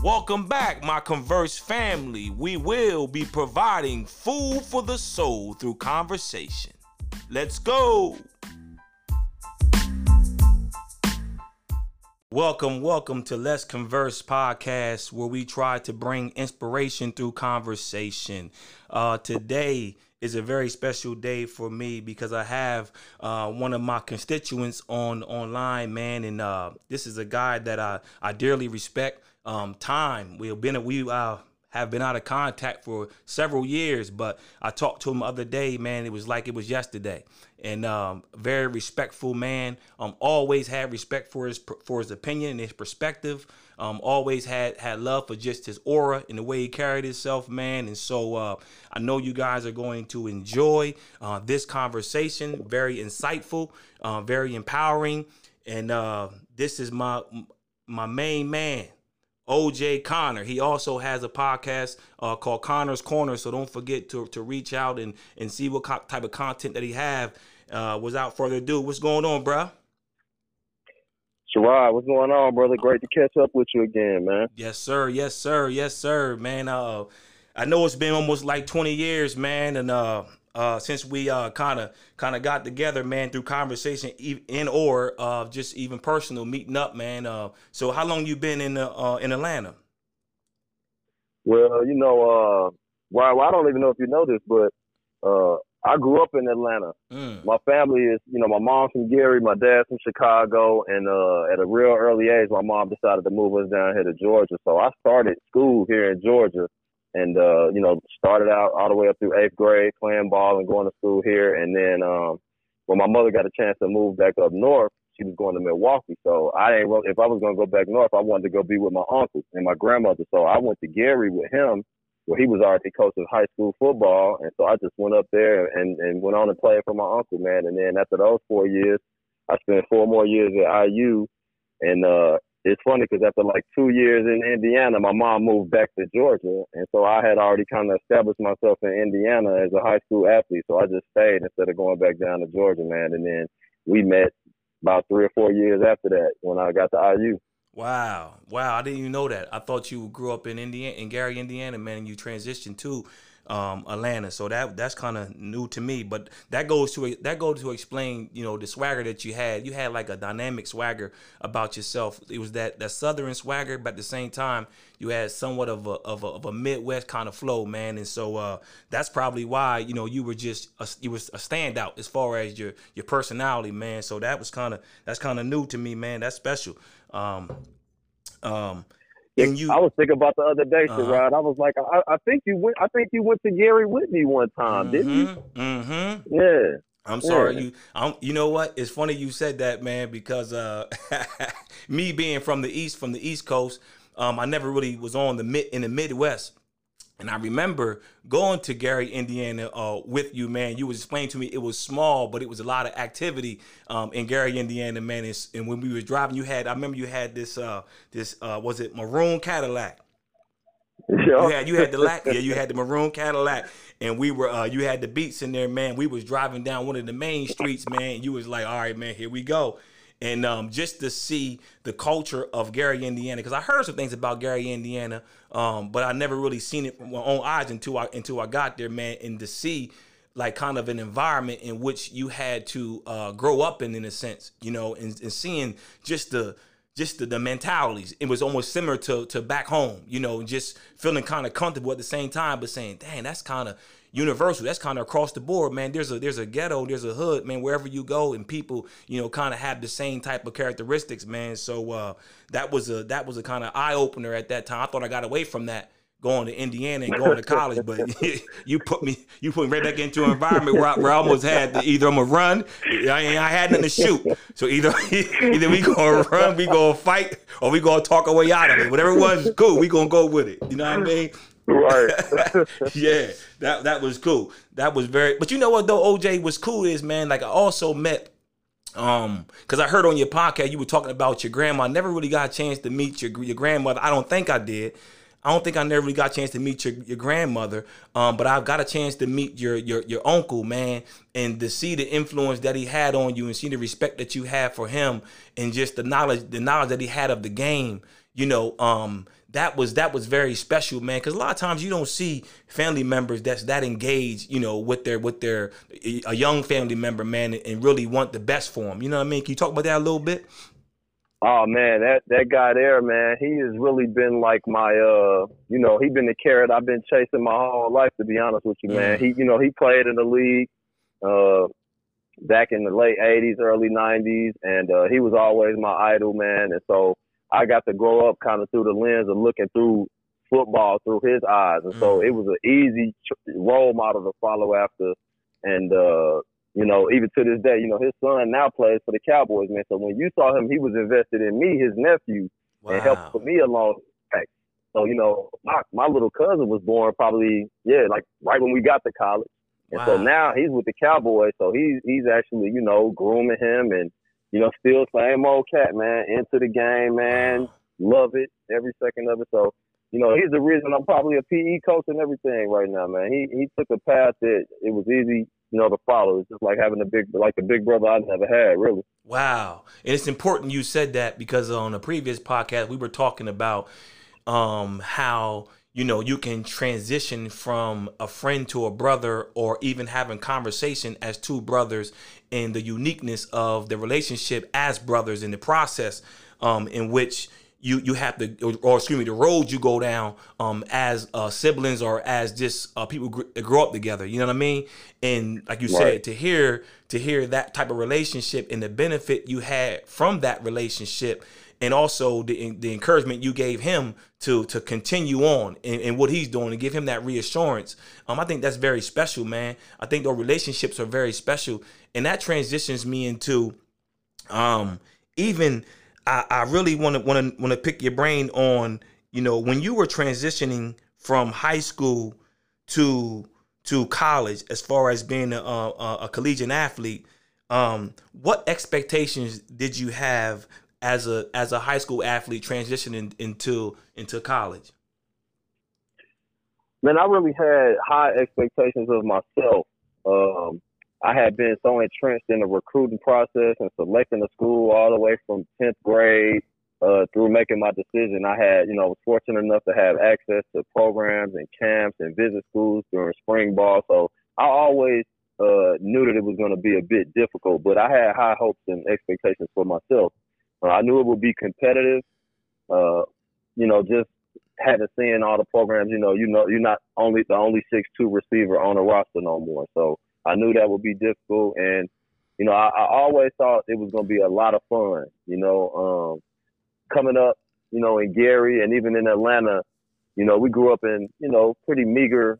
Welcome back, my Converse family. We will be providing food for the soul through conversation. Let's go. Welcome, welcome to Let's Converse podcast, where we try to bring inspiration through conversation. Uh, today is a very special day for me because I have uh, one of my constituents on online, man, and uh, this is a guy that I I dearly respect um, time. We've been we uh, have been out of contact for several years, but I talked to him the other day, man. It was like it was yesterday, and um, very respectful man. Um, always had respect for his for his opinion and his perspective. Um, always had had love for just his aura and the way he carried himself, man. And so uh, I know you guys are going to enjoy uh, this conversation. Very insightful, uh, very empowering, and uh, this is my my main man. OJ Connor. He also has a podcast uh, called Connor's Corner. So don't forget to, to reach out and, and see what co- type of content that he have. Uh, without further ado, what's going on, bro? Sherrod, what's going on, brother? Great to catch up with you again, man. Yes, sir. Yes, sir. Yes, sir, man. Uh, I know it's been almost like 20 years, man, and uh, uh, since we kind of kind of got together, man, through conversation in or uh, just even personal meeting up, man. Uh, so how long you been in uh, in Atlanta? Well, you know, uh, well, I don't even know if you know this, but uh, I grew up in Atlanta. Mm. My family is, you know, my mom's from Gary, my dad's from Chicago, and uh, at a real early age, my mom decided to move us down here to Georgia. So I started school here in Georgia and uh, you know, started out all the way up through eighth grade playing ball and going to school here. And then um, when my mother got a chance to move back up north, she was going to Milwaukee. So I didn't. If I was going to go back north, I wanted to go be with my uncle and my grandmother. So I went to Gary with him, where he was already coaching high school football, and so I just went up there and and went on and played for my uncle, man. And then after those four years, I spent four more years at IU, and uh, it's funny because after like two years in Indiana, my mom moved back to Georgia, and so I had already kind of established myself in Indiana as a high school athlete. So I just stayed instead of going back down to Georgia, man. And then we met about three or four years after that when I got to IU. Wow, wow! I didn't even know that. I thought you grew up in Indiana, in Gary, Indiana, man, and you transitioned to um, Atlanta. So that that's kind of new to me. But that goes to that goes to explain, you know, the swagger that you had. You had like a dynamic swagger about yourself. It was that that southern swagger, but at the same time, you had somewhat of a of a, of a Midwest kind of flow, man. And so uh, that's probably why you know you were just a, you was a standout as far as your your personality, man. So that was kind of that's kind of new to me, man. That's special. Um, um, and you, I was thinking about the other day, uh-huh. Rod. I was like, I, I, think you went. I think you went to Gary Whitney one time, mm-hmm, didn't you? Mm-hmm. Yeah. I'm sorry, yeah. you. I'm, you know what? It's funny you said that, man, because uh, me being from the east, from the East Coast, um, I never really was on the mid in the Midwest. And I remember going to Gary, Indiana, uh, with you, man. You was explaining to me it was small, but it was a lot of activity um, in Gary, Indiana, man. And, and, when we were driving, you had I remember you had this uh, this uh, was it maroon Cadillac. Yeah. You had you had the lac, yeah, you had the maroon Cadillac, and we were uh, you had the beats in there, man. We was driving down one of the main streets, man. You was like, all right, man, here we go and um, just to see the culture of Gary, Indiana, because I heard some things about Gary, Indiana, um, but I never really seen it from my own eyes until I until I got there, man, and to see like kind of an environment in which you had to uh, grow up in, in a sense, you know, and, and seeing just the just the, the mentalities. It was almost similar to to back home, you know, just feeling kind of comfortable at the same time, but saying, "Dang, that's kind of universal. That's kind of across the board, man. There's a there's a ghetto, there's a hood, man. Wherever you go, and people, you know, kind of have the same type of characteristics, man. So uh, that was a that was a kind of eye opener at that time. I thought I got away from that going to Indiana and going to college, but you put me you put me right back into an environment where I, where I almost had to either I'm gonna run, I, I had nothing to shoot. So either either we gonna run, we gonna fight, or we gonna talk our way out of it. Whatever it was, cool. We gonna go with it. You know what I mean? Right. yeah, that that was cool. That was very. But you know what though, OJ was cool is man. Like I also met um because i heard on your podcast you were talking about your grandma I never really got a chance to meet your your grandmother i don't think i did i don't think i never really got a chance to meet your, your grandmother um but i've got a chance to meet your your your uncle man and to see the influence that he had on you and see the respect that you have for him and just the knowledge the knowledge that he had of the game you know, um, that was that was very special, man. Because a lot of times you don't see family members that's that engaged, you know, with their with their a young family member, man, and really want the best for them. You know what I mean? Can you talk about that a little bit? Oh man, that that guy there, man, he has really been like my uh, you know, he's been the carrot I've been chasing my whole life. To be honest with you, man, mm. he you know he played in the league, uh, back in the late '80s, early '90s, and uh, he was always my idol, man. And so I got to grow up kind of through the lens of looking through football through his eyes, and mm. so it was an easy role model to follow after. And uh, you know, even to this day, you know, his son now plays for the Cowboys, man. So when you saw him, he was invested in me, his nephew, wow. and helped put me along. So you know, my my little cousin was born probably yeah, like right when we got to college. And wow. so now he's with the Cowboys, so he's he's actually, you know, grooming him and you know, still same old cat, man, into the game, man. Love it every second of it. So, you know, he's the reason I'm probably a PE coach and everything right now, man. He he took a path that it was easy, you know, to follow. It's just like having a big like the big brother I never had, really. Wow. And it's important you said that because on a previous podcast we were talking about um how you know you can transition from a friend to a brother or even having conversation as two brothers and the uniqueness of the relationship as brothers in the process um, in which you you have to or, or, excuse me the road you go down um, as uh, siblings or as just uh, people gr- grow up together you know what i mean and like you right. said to hear to hear that type of relationship and the benefit you had from that relationship and also the the encouragement you gave him to to continue on in, in what he's doing and give him that reassurance. Um, I think that's very special, man. I think those relationships are very special, and that transitions me into, um, even I, I really want to want to want to pick your brain on you know when you were transitioning from high school to to college as far as being a, a, a collegiate athlete um, what expectations did you have as a as a high school athlete transitioning into into college? Man, I really had high expectations of myself. Um, I had been so entrenched in the recruiting process and selecting a school all the way from 10th grade uh, through making my decision. I had, you know, was fortunate enough to have access to programs and camps and visit schools during spring ball. So I always uh, knew that it was going to be a bit difficult, but I had high hopes and expectations for myself. Uh, I knew it would be competitive. Uh, you know, just having seen all the programs, you know, you know, you're not only the only six two receiver on the roster no more. So I knew that would be difficult, and you know, I, I always thought it was going to be a lot of fun. You know, um, coming up, you know, in Gary and even in Atlanta, you know, we grew up in you know pretty meager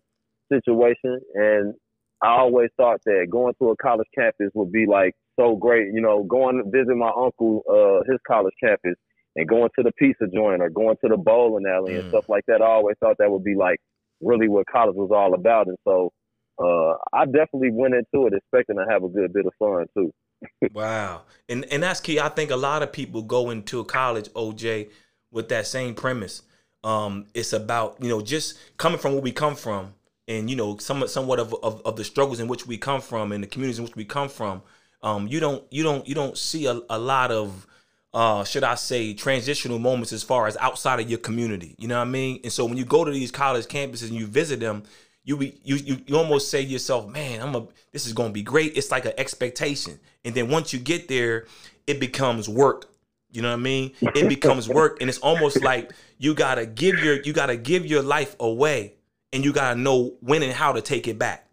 situation, and I always thought that going to a college campus would be like so great. You know, going to visit my uncle, uh, his college campus, and going to the pizza joint or going to the bowling alley mm. and stuff like that. I always thought that would be like really what college was all about. And so uh, I definitely went into it expecting to have a good bit of fun too. wow, and and that's key. I think a lot of people go into college, OJ, with that same premise. Um, it's about you know just coming from where we come from, and you know somewhat somewhat of, of, of the struggles in which we come from and the communities in which we come from um, you don't you don't you don't see a, a lot of uh, should I say transitional moments as far as outside of your community. You know what I mean? And so when you go to these college campuses and you visit them, you be you you, you almost say to yourself, man, I'm a this is gonna be great. It's like an expectation. And then once you get there, it becomes work. You know what I mean? It becomes work. And it's almost like you gotta give your you gotta give your life away and you gotta know when and how to take it back.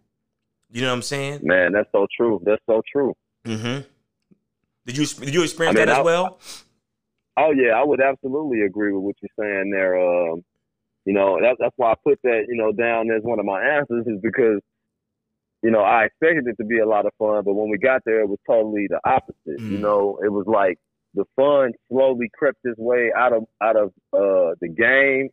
You know what I'm saying? Man, that's so true. That's so true. Mm-hmm. Did you did you experience I mean, that as I, well? Oh yeah, I would absolutely agree with what you're saying there. Um, you know, that, that's why I put that you know down as one of my answers is because you know I expected it to be a lot of fun, but when we got there, it was totally the opposite. Mm. You know, it was like the fun slowly crept its way out of out of uh, the game,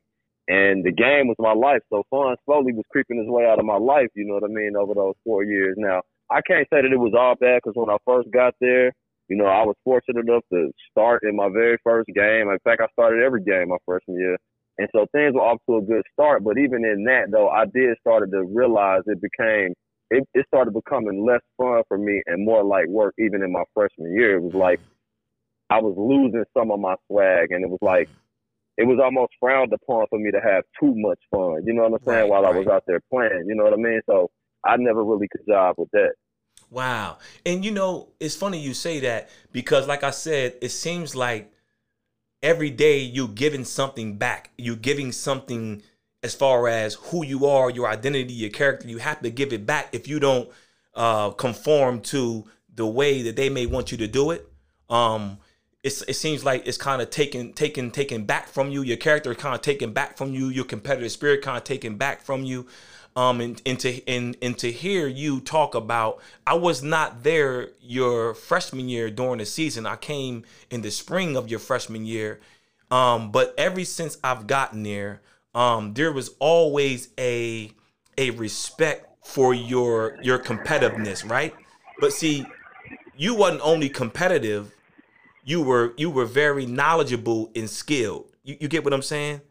and the game was my life. So fun slowly was creeping its way out of my life. You know what I mean? Over those four years. Now I can't say that it was all bad because when I first got there, you know, I was fortunate enough to start in my very first game. In fact, I started every game my freshman year. And so things were off to a good start. But even in that, though, I did started to realize it became, it, it started becoming less fun for me and more like work even in my freshman year. It was like I was losing some of my swag. And it was like, it was almost frowned upon for me to have too much fun. You know what I'm saying? Right, While right. I was out there playing, you know what I mean? So I never really could job with that. Wow. And you know, it's funny you say that because like I said, it seems like every day you're giving something back. You're giving something as far as who you are, your identity, your character. You have to give it back if you don't uh, conform to the way that they may want you to do it. Um, it seems like it's kind of taken taken taken back from you. Your character kind of taken back from you. Your competitive spirit kind of taken back from you. Um, and, and to and, and to hear you talk about, I was not there your freshman year during the season. I came in the spring of your freshman year. Um, but ever since I've gotten there, um, there was always a a respect for your your competitiveness, right? But see, you wasn't only competitive, you were you were very knowledgeable and skilled. You, you get what I'm saying?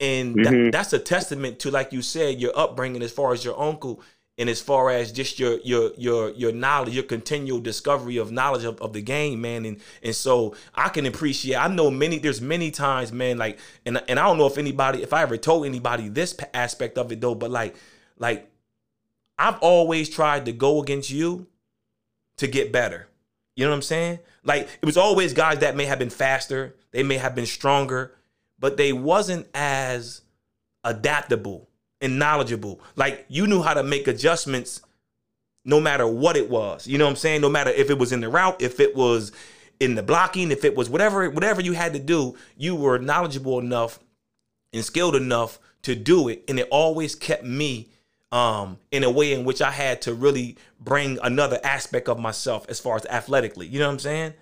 And mm-hmm. that, that's a testament to, like you said, your upbringing as far as your uncle and as far as just your your your your knowledge, your continual discovery of knowledge of, of the game, man. And and so I can appreciate. I know many. There's many times, man. Like and and I don't know if anybody, if I ever told anybody this aspect of it though, but like like I've always tried to go against you to get better. You know what I'm saying? Like it was always guys that may have been faster, they may have been stronger, but they wasn't as adaptable and knowledgeable. Like you knew how to make adjustments no matter what it was. You know what I'm saying? No matter if it was in the route, if it was in the blocking, if it was whatever whatever you had to do, you were knowledgeable enough and skilled enough to do it and it always kept me um, in a way in which I had to really bring another aspect of myself as far as athletically. You know what I'm saying?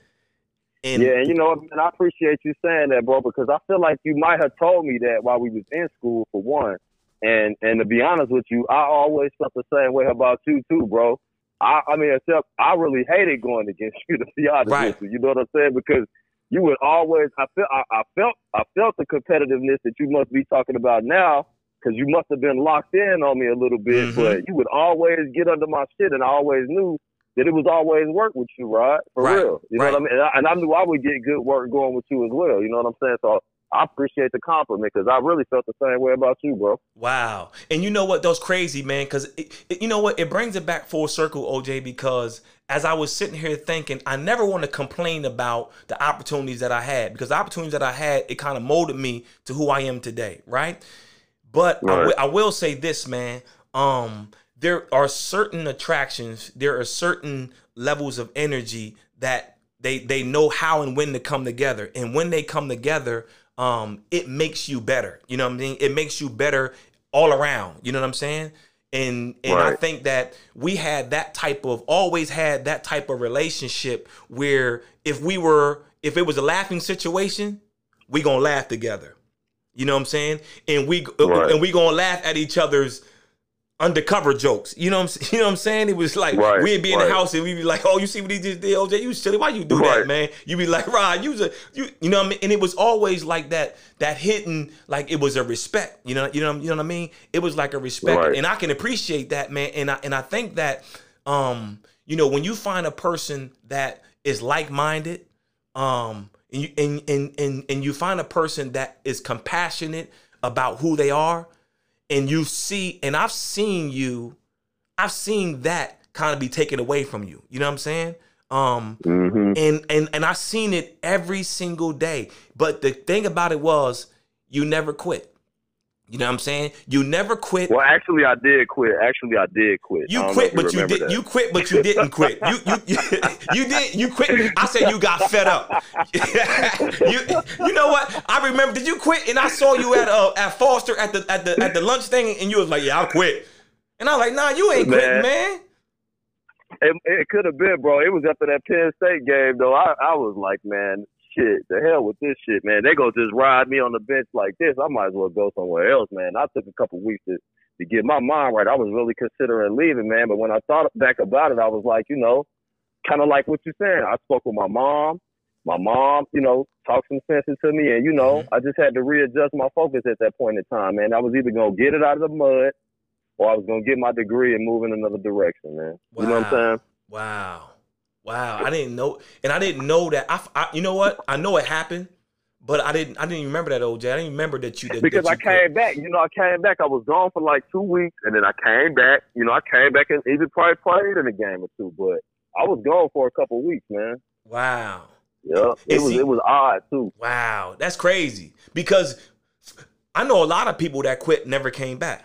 And yeah, and you know, and I appreciate you saying that, bro, because I feel like you might have told me that while we was in school for one. And and to be honest with you, I always felt the same way about you too, bro. I, I mean, except I really hated going against you to be honest right. with you. You know what I'm saying? Because you would always I felt I, I felt I felt the competitiveness that you must be talking about now because you must have been locked in on me a little bit, mm-hmm. but you would always get under my shit, and I always knew that it was always work with you, Rod, for right. real. You right. know what I mean? And I, and I knew I would get good work going with you as well. You know what I'm saying? So I appreciate the compliment because I really felt the same way about you, bro. Wow. And you know what? Those crazy, man, because you know what? It brings it back full circle, OJ, because as I was sitting here thinking, I never want to complain about the opportunities that I had because the opportunities that I had, it kind of molded me to who I am today, right? But right. I, w- I will say this, man. Um, there are certain attractions, there are certain levels of energy that they they know how and when to come together. And when they come together, um, it makes you better. You know what I mean? It makes you better all around. You know what I'm saying? And and right. I think that we had that type of always had that type of relationship where if we were if it was a laughing situation, we gonna laugh together. You know what I'm saying? And we right. and we gonna laugh at each other's undercover jokes. You know what I'm you know what I'm saying? It was like right, we'd be in right. the house and we'd be like, "Oh, you see what he just did, OJ? You silly? Why you do right. that, man?" You be like, "Rod, you a you you know what I mean?" And it was always like that that hidden like it was a respect. You know you know you know what I mean? It was like a respect, and I can appreciate that, man. And I and I think that um you know when you find a person that is like minded, um and you and, and and and you find a person that is compassionate about who they are and you see and I've seen you I've seen that kind of be taken away from you. You know what I'm saying? Um mm-hmm. and and and I've seen it every single day. But the thing about it was you never quit. You know what I'm saying? You never quit. Well, actually, I did quit. Actually, I did quit. You quit, but you, you did. That. You quit, but you didn't quit. You you you, you did. You quit. I said you got fed up. you you know what? I remember. Did you quit? And I saw you at uh at Foster at the at the at the lunch thing, and you was like, "Yeah, I quit." And I was like, "Nah, you ain't man. quitting, man." It, it could have been, bro. It was after that Penn State game, though. I, I was like, man, shit, the hell with this shit, man. They gonna just ride me on the bench like this. I might as well go somewhere else, man. I took a couple weeks to to get my mind right. I was really considering leaving, man. But when I thought back about it, I was like, you know, kind of like what you're saying. I spoke with my mom. My mom, you know, talked some sense into me, and you know, mm-hmm. I just had to readjust my focus at that point in time, man. I was either gonna get it out of the mud, or I was gonna get my degree and move in another direction, man. Wow. You know what I'm saying? Wow. Wow, I didn't know, and I didn't know that. I, I, you know what? I know it happened, But I didn't. I didn't remember that, OJ. I didn't remember that you. That, because that you I came back. You know, I came back. I was gone for like two weeks, and then I came back. You know, I came back and even probably played in a game or two. But I was gone for a couple weeks, man. Wow. Yeah, it was. He, it was odd too. Wow, that's crazy. Because I know a lot of people that quit never came back.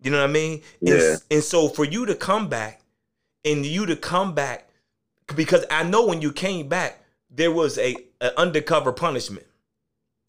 You know what I mean? Yeah. And, and so for you to come back, and you to come back, because I know when you came back, there was a, undercover punishment.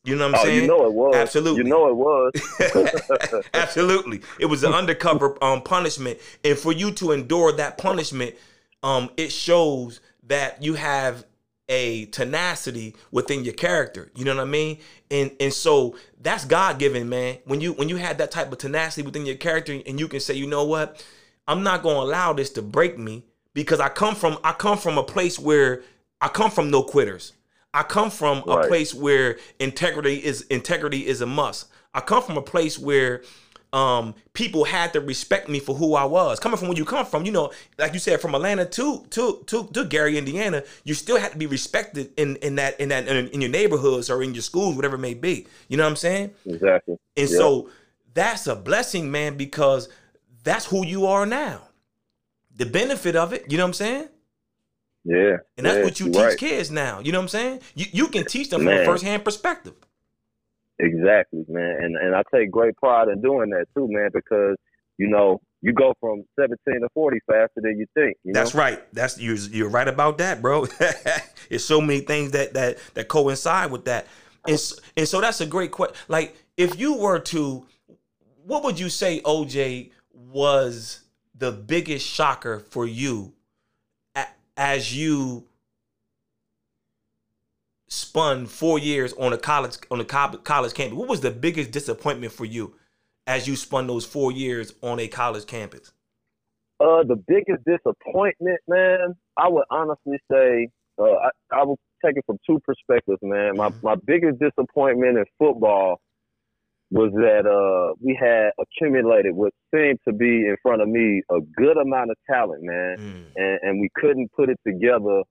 You know what I'm oh, saying? You know it was. Absolutely. You know it was. Absolutely. It was an undercover um, punishment. And for you to endure that punishment, um, it shows that you have a tenacity within your character. You know what I mean? And and so that's God given, man. When you when you had that type of tenacity within your character and you can say, you know what? I'm not gonna allow this to break me because I come from I come from a place where I come from no quitters. I come from right. a place where integrity is integrity is a must. I come from a place where um, people had to respect me for who I was. Coming from where you come from, you know, like you said, from Atlanta to to to, to Gary, Indiana, you still had to be respected in in that in that in, in, your neighborhoods or in your schools, whatever it may be. You know what I'm saying? Exactly. And yep. so that's a blessing, man, because that's who you are now. The benefit of it, you know what I'm saying? Yeah. And that's yeah, what you teach right. kids now. You know what I'm saying? You you can teach them Man. from a first hand perspective. Exactly, man. And and I take great pride in doing that too, man, because, you know, you go from 17 to 40 faster than you think. You That's know? right. That's you're, you're right about that, bro. It's so many things that that that coincide with that. And so, and so that's a great question. Like if you were to what would you say OJ was the biggest shocker for you as you spun four years on a college on a college campus? What was the biggest disappointment for you as you spun those four years on a college campus? Uh, the biggest disappointment, man, I would honestly say, uh, I, I would take it from two perspectives, man. My mm-hmm. my biggest disappointment in football was that uh, we had accumulated what seemed to be in front of me a good amount of talent, man, mm. and, and we couldn't put it together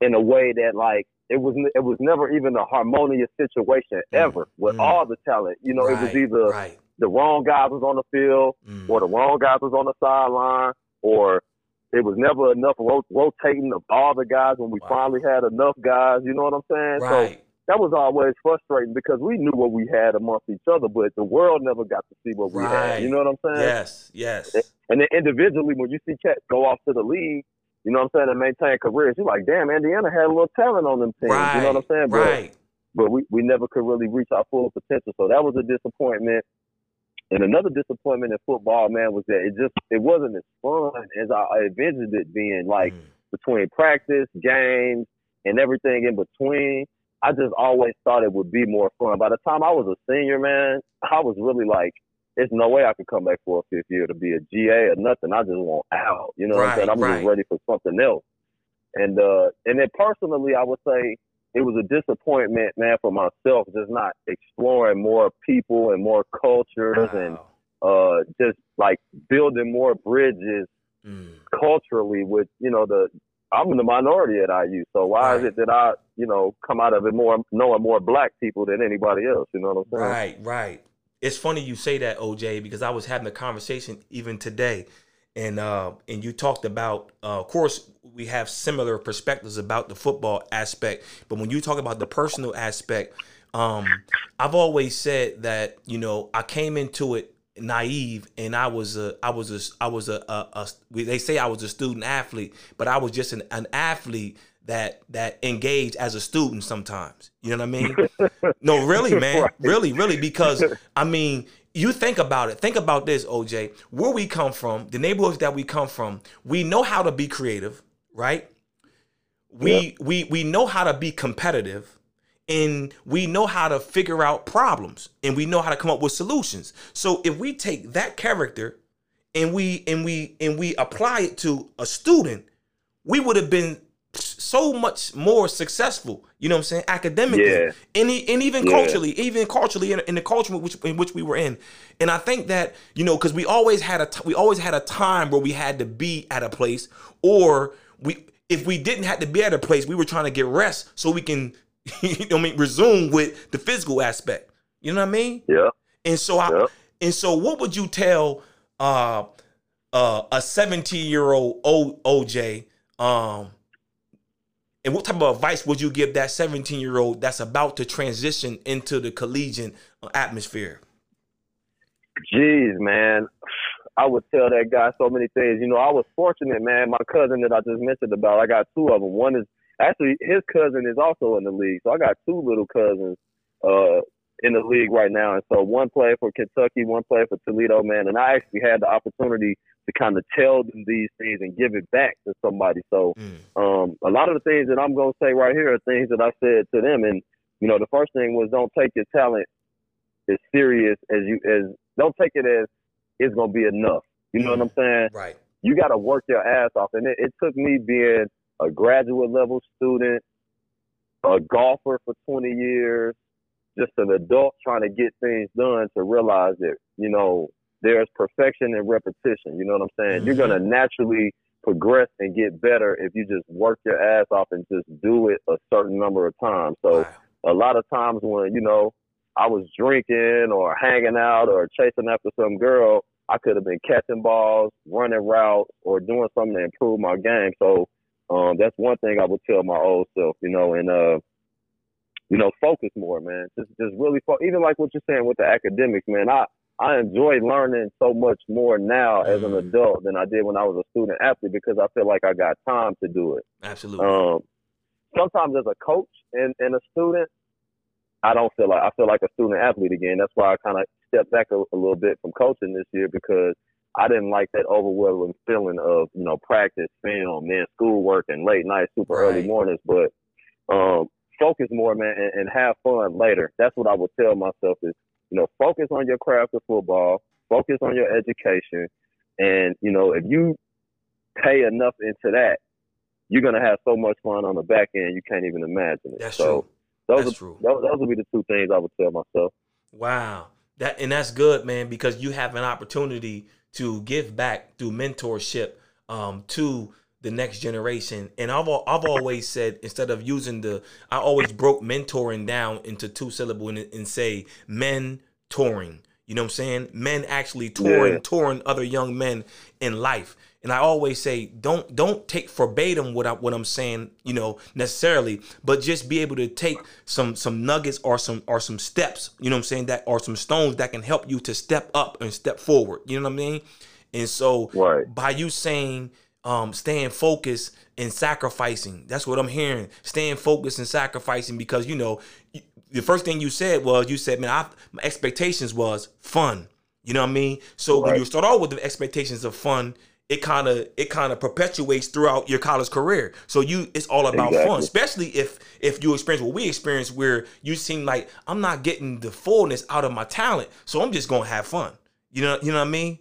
in a way that like it was it was never even a harmonious situation mm. ever with mm. all the talent. You know, right, it was either right. the wrong guys was on the field, mm. or the wrong guys was on the sideline, or it was never enough rotating of all the guys when we wow. finally had enough guys. You know what I'm saying? Right. So that was always frustrating because we knew what we had amongst each other, but the world never got to see what we right. had. You know what I'm saying? Yes, yes. And then individually, when you see cats go off to the league, you know what I'm saying, and maintain careers, you're like, damn, Indiana had a little talent on them teams. Right. You know what I'm saying? But, right. But we, we never could really reach our full potential. So that was a disappointment. And another disappointment in football, man, was that it just it wasn't as fun as I envisioned it being. Like mm. between practice, games, and everything in between. I just always thought it would be more fun. By the time I was a senior, man, I was really like, there's no way I could come back for a fifth year to be a GA or nothing. I just want out. You know right, what I'm saying? I'm right. just ready for something else. And uh and then personally I would say it was a disappointment, man, for myself, just not exploring more people and more cultures wow. and uh just like building more bridges mm. culturally with, you know, the I'm in the minority at IU, so why right. is it that I, you know, come out of it more knowing more black people than anybody else? You know what I'm saying? Right, right. It's funny you say that, OJ, because I was having a conversation even today, and uh, and you talked about, uh, of course, we have similar perspectives about the football aspect, but when you talk about the personal aspect, um, I've always said that you know I came into it naive and I was a I was a I was a, a, a they say I was a student athlete, but I was just an, an athlete that that engaged as a student sometimes. You know what I mean? no, really, man. Right. Really, really because I mean, you think about it. Think about this, OJ. Where we come from, the neighborhoods that we come from, we know how to be creative, right? We yep. we we know how to be competitive and we know how to figure out problems and we know how to come up with solutions. So if we take that character and we and we and we apply it to a student, we would have been so much more successful. You know what I'm saying? Academically, yeah. and, and even yeah. culturally, even culturally in, in, the culture in which in which we were in. And I think that you know because we always had a t- we always had a time where we had to be at a place, or we if we didn't have to be at a place, we were trying to get rest so we can you know I mean, resume with the physical aspect. You know what I mean? Yeah. And so I yeah. and so what would you tell uh uh a 17 year old OJ um and what type of advice would you give that 17 year old that's about to transition into the collegiate atmosphere? Jeez, man. I would tell that guy so many things. You know, I was fortunate, man. My cousin that I just mentioned about, I got two of them. One is actually his cousin is also in the league, so I got two little cousins uh, in the league right now. And so one player for Kentucky, one player for Toledo, man. And I actually had the opportunity to kind of tell them these things and give it back to somebody. So mm. um, a lot of the things that I'm going to say right here are things that I said to them. And you know, the first thing was don't take your talent as serious as you as don't take it as it's going to be enough. You know mm. what I'm saying? Right. You got to work your ass off. And it, it took me being a graduate level student, a golfer for 20 years, just an adult trying to get things done to realize that, you know, there's perfection and repetition. You know what I'm saying? Mm-hmm. You're going to naturally progress and get better if you just work your ass off and just do it a certain number of times. So wow. a lot of times when, you know, I was drinking or hanging out or chasing after some girl, I could have been catching balls, running routes, or doing something to improve my game. So um, that's one thing I would tell my old self, you know, and uh, you know, focus more, man. Just just really fo- even like what you're saying with the academics, man. I I enjoy learning so much more now as an mm. adult than I did when I was a student athlete because I feel like I got time to do it. Absolutely. Um, sometimes as a coach and, and a student, I don't feel like I feel like a student athlete again. That's why I kind of stepped back a, a little bit from coaching this year because I didn't like that overwhelming feeling of you know practice, film, man, schoolwork, and late nights, super right. early mornings. But um, focus more, man, and, and have fun later. That's what I would tell myself is you know focus on your craft of football, focus on your education, and you know if you pay enough into that, you're gonna have so much fun on the back end you can't even imagine it. That's so true. Those that's are, true. Those, those would be the two things I would tell myself. Wow. That and that's good, man, because you have an opportunity to give back through mentorship um, to the next generation. And I've I've always said instead of using the I always broke mentoring down into two syllable and, and say men touring. You know what I'm saying? Men actually touring, yeah. touring other young men in life. And I always say, don't don't take verbatim what I what I'm saying, you know, necessarily, but just be able to take some some nuggets or some or some steps, you know what I'm saying, that or some stones that can help you to step up and step forward. You know what I mean? And so right. by you saying um, staying focused and sacrificing. That's what I'm hearing. Staying focused and sacrificing because you know the first thing you said was you said, "Man, I, my expectations was fun." You know what I mean? So right. when you start off with the expectations of fun, it kind of it kind of perpetuates throughout your college career. So you it's all about exactly. fun, especially if if you experience what we experience, where you seem like I'm not getting the fullness out of my talent, so I'm just gonna have fun. You know, you know what I mean?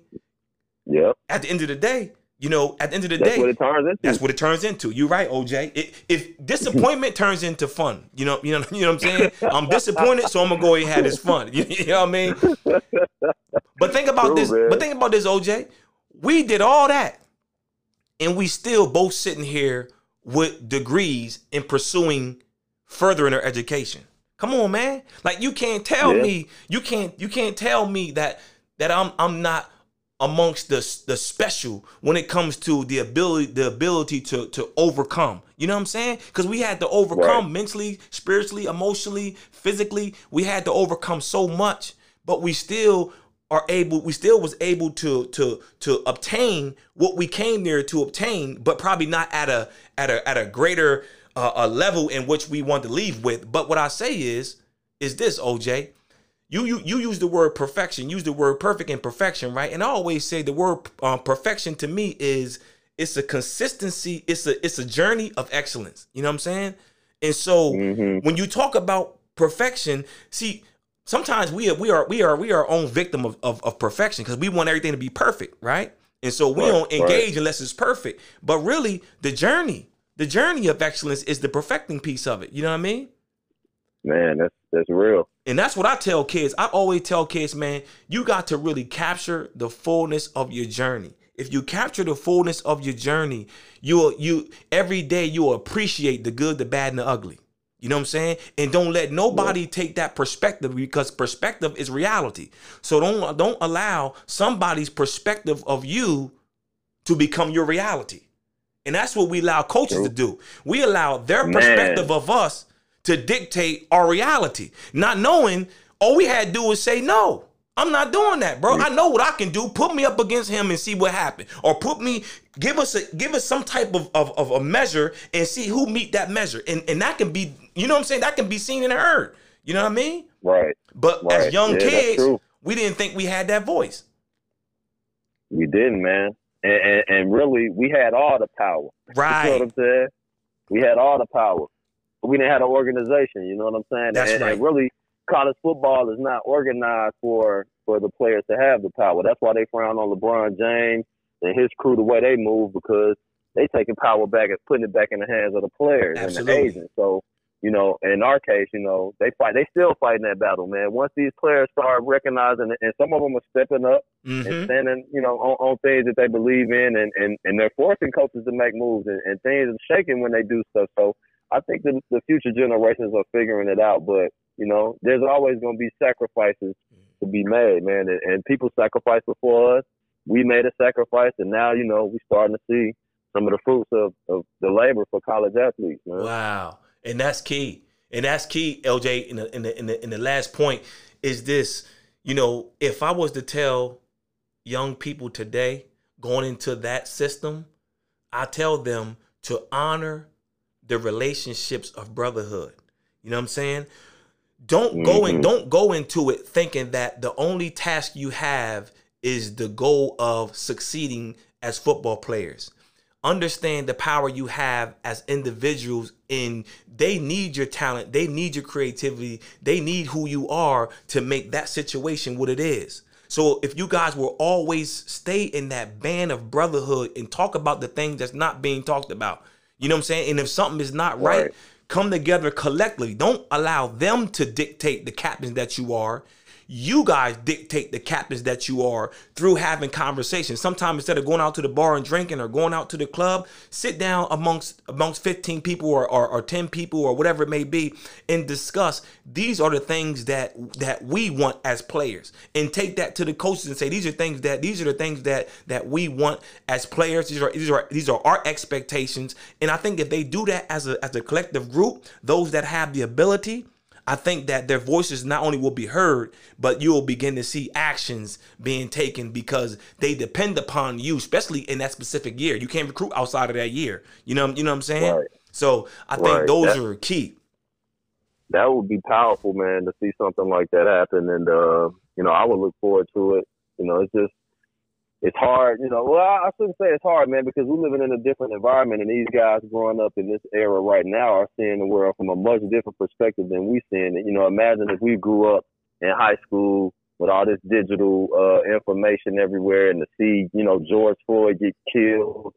Yeah. At the end of the day, you know, at the end of the that's day, what it turns into. That's what it turns into. You're right, OJ. It, if disappointment turns into fun, you know, you know, you know what I'm saying. I'm disappointed, so I'm gonna go ahead and have this fun. You, you know what I mean? But think about True, this. Man. But think about this, OJ. We did all that, and we still both sitting here with degrees in pursuing furthering our education. Come on, man. Like you can't tell yeah. me, you can't you can't tell me that that I'm I'm not amongst the the special when it comes to the ability the ability to to overcome. You know what I'm saying? Because we had to overcome right. mentally, spiritually, emotionally, physically. We had to overcome so much, but we still are able we still was able to to to obtain what we came there to obtain but probably not at a at a at a greater uh, a level in which we want to leave with. But what i say is is this oj you you you use the word perfection. Use the word perfect and perfection right? And i always say the word um, perfection to me is it's a consistency it's a it's a journey of excellence. You know what i'm saying? And so mm-hmm. when you talk about perfection see sometimes we are we are we are we are our own victim of, of, of perfection because we want everything to be perfect, right? And so we right, don't engage right. unless it's perfect. But really, the journey, the journey of excellence is the perfecting piece of it. You know what I mean? Man, that's that's real. And that's what I tell kids. I always tell kids, man, you got to really capture the fullness of your journey. If you capture the fullness of your journey, you will you every day you will appreciate the good, the bad, and the ugly. You know what I'm saying? And don't let nobody yeah. take that perspective because perspective is reality. So don't don't allow somebody's perspective of you to become your reality. And that's what we allow coaches True. to do. We allow their Man. perspective of us to dictate our reality, not knowing all we had to do was say no. I'm not doing that, bro. I know what I can do. Put me up against him and see what happens. Or put me, give us a give us some type of, of, of a measure and see who meet that measure. And and that can be, you know what I'm saying? That can be seen and heard. You know what I mean? Right. But right. as young yeah, kids, we didn't think we had that voice. We didn't, man. And, and, and really, we had all the power. Right. You know what I'm saying? We had all the power. But we didn't have an organization. You know what I'm saying? That's and, right. And really, college football is not organized for for the players to have the power. That's why they frown on LeBron James and his crew the way they move because they taking power back and putting it back in the hands of the players Absolutely. and the agents. So, you know, in our case, you know, they fight. They still fighting that battle, man. Once these players start recognizing it, and some of them are stepping up mm-hmm. and standing, you know, on, on, things that they believe in, and, and, and they're forcing coaches to make moves, and, and things are shaking when they do stuff. So, I think the, the future generations are figuring it out, but you know, there's always going to be sacrifices to be made, man. And, and people sacrificed before us. We made a sacrifice, and now, you know, we're starting to see some of the fruits of, of the labor for college athletes, man. Wow. And that's key. And that's key, LJ, in the, in the, in the, in the last point is this, you know, if I was to tell young people today going into that system, I tell them to honor the relationships of brotherhood. You know what I'm saying? Don't mm-hmm. go in don't go into it thinking that the only task you have is the goal of succeeding as football players. Understand the power you have as individuals in they need your talent, they need your creativity, they need who you are to make that situation what it is. So if you guys will always stay in that band of brotherhood and talk about the things that's not being talked about, you know what I'm saying? And if something is not right, right come together collectively. Don't allow them to dictate the captains that you are you guys dictate the captains that you are through having conversations. Sometimes instead of going out to the bar and drinking or going out to the club, sit down amongst amongst 15 people or, or, or 10 people or whatever it may be and discuss these are the things that that we want as players. And take that to the coaches and say these are things that these are the things that that we want as players. These are these are these are our expectations. And I think if they do that as a as a collective group, those that have the ability I think that their voices not only will be heard, but you'll begin to see actions being taken because they depend upon you, especially in that specific year. You can't recruit outside of that year. You know, you know what I'm saying? Right. So I think right. those that, are key. That would be powerful, man, to see something like that happen. And uh, you know, I would look forward to it. You know, it's just it's hard, you know. Well, I shouldn't say it's hard, man, because we're living in a different environment, and these guys growing up in this era right now are seeing the world from a much different perspective than we seeing it. You know, imagine if we grew up in high school with all this digital uh, information everywhere, and to see, you know, George Floyd get killed,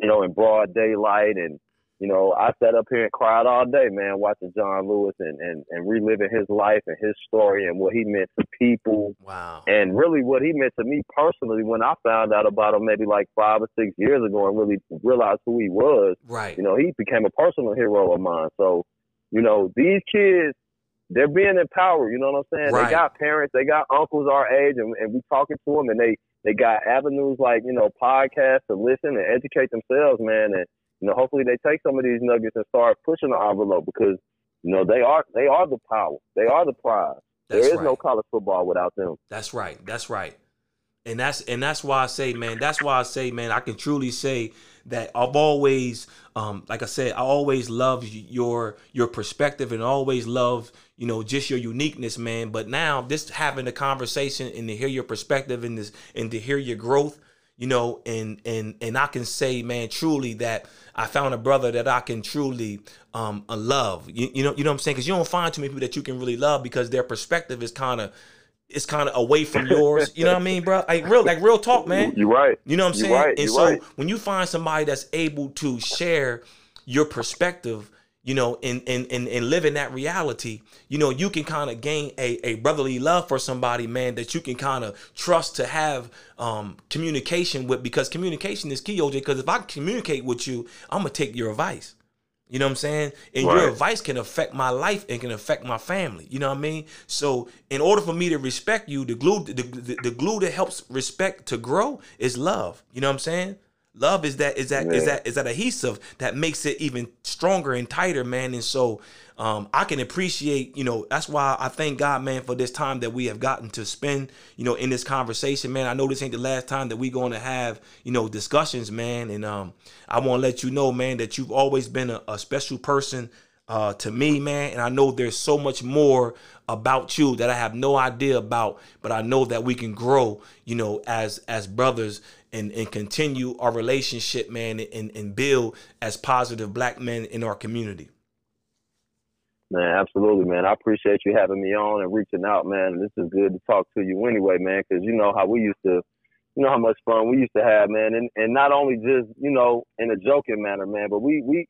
you know, in broad daylight, and you know, I sat up here and cried all day, man, watching John Lewis and, and, and reliving his life and his story and what he meant to people. Wow. And really what he meant to me personally when I found out about him maybe like five or six years ago and really realized who he was. Right. You know, he became a personal hero of mine. So, you know, these kids, they're being empowered. You know what I'm saying? Right. They got parents, they got uncles our age, and, and we talking to them, and they they got avenues like you know podcasts to listen and educate themselves, man. And you know, hopefully they take some of these nuggets and start pushing the envelope because you know they are they are the power, they are the prize. That's there is right. no college football without them. That's right. That's right. And that's and that's why I say, man. That's why I say, man. I can truly say that I've always, um, like I said, I always love your your perspective and always love, you know, just your uniqueness, man. But now, just having a conversation and to hear your perspective and this and to hear your growth, you know, and and and I can say, man, truly that I found a brother that I can truly um love. You, you know, you know what I'm saying? Because you don't find too many people that you can really love because their perspective is kind of it's kind of away from yours. You know what I mean, bro? Like real, like real talk, man. You're right. You know what I'm saying? Right. And You're so right. when you find somebody that's able to share your perspective, you know, and and and, and live in that reality, you know, you can kind of gain a, a brotherly love for somebody, man, that you can kind of trust to have um, communication with because communication is key, OJ. Because if I communicate with you, I'm gonna take your advice. You know what I'm saying? And right. your advice can affect my life and can affect my family. You know what I mean? So in order for me to respect you, the glue the, the, the glue that helps respect to grow is love. You know what I'm saying? Love is that is that yeah. is that is that adhesive that makes it even stronger and tighter, man. And so um, I can appreciate, you know, that's why I thank God, man, for this time that we have gotten to spend, you know, in this conversation, man. I know this ain't the last time that we're going to have, you know, discussions, man. And um, I want to let you know, man, that you've always been a, a special person uh, to me, man. And I know there's so much more about you that I have no idea about, but I know that we can grow, you know, as as brothers and, and continue our relationship, man, and, and build as positive black men in our community. Man, absolutely, man. I appreciate you having me on and reaching out, man. This is good to talk to you anyway, man, because you know how we used to, you know how much fun we used to have, man, and and not only just you know in a joking manner, man, but we we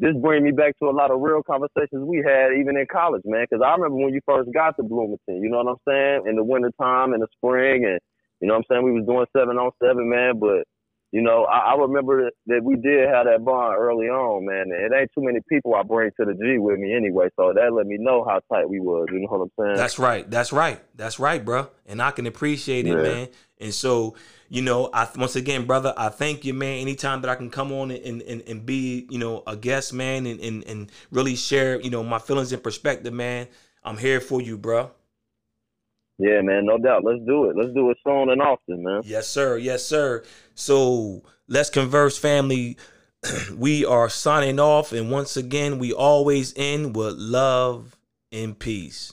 this bring me back to a lot of real conversations we had even in college, man. Because I remember when you first got to Bloomington, you know what I'm saying, in the wintertime, in the spring, and you know what I'm saying, we was doing seven on seven, man, but you know, I, I remember that we did have that bond early on, man. And it ain't too many people I bring to the G with me anyway, so that let me know how tight we was. You know what I'm saying? That's right. That's right. That's right, bro. And I can appreciate it, yeah. man. And so, you know, I once again, brother, I thank you, man. Anytime that I can come on and and, and be, you know, a guest, man, and, and and really share, you know, my feelings and perspective, man. I'm here for you, bro. Yeah, man, no doubt. Let's do it. Let's do it soon and often, man. Yes, sir. Yes, sir. So let's converse, family. we are signing off, and once again, we always end with love and peace.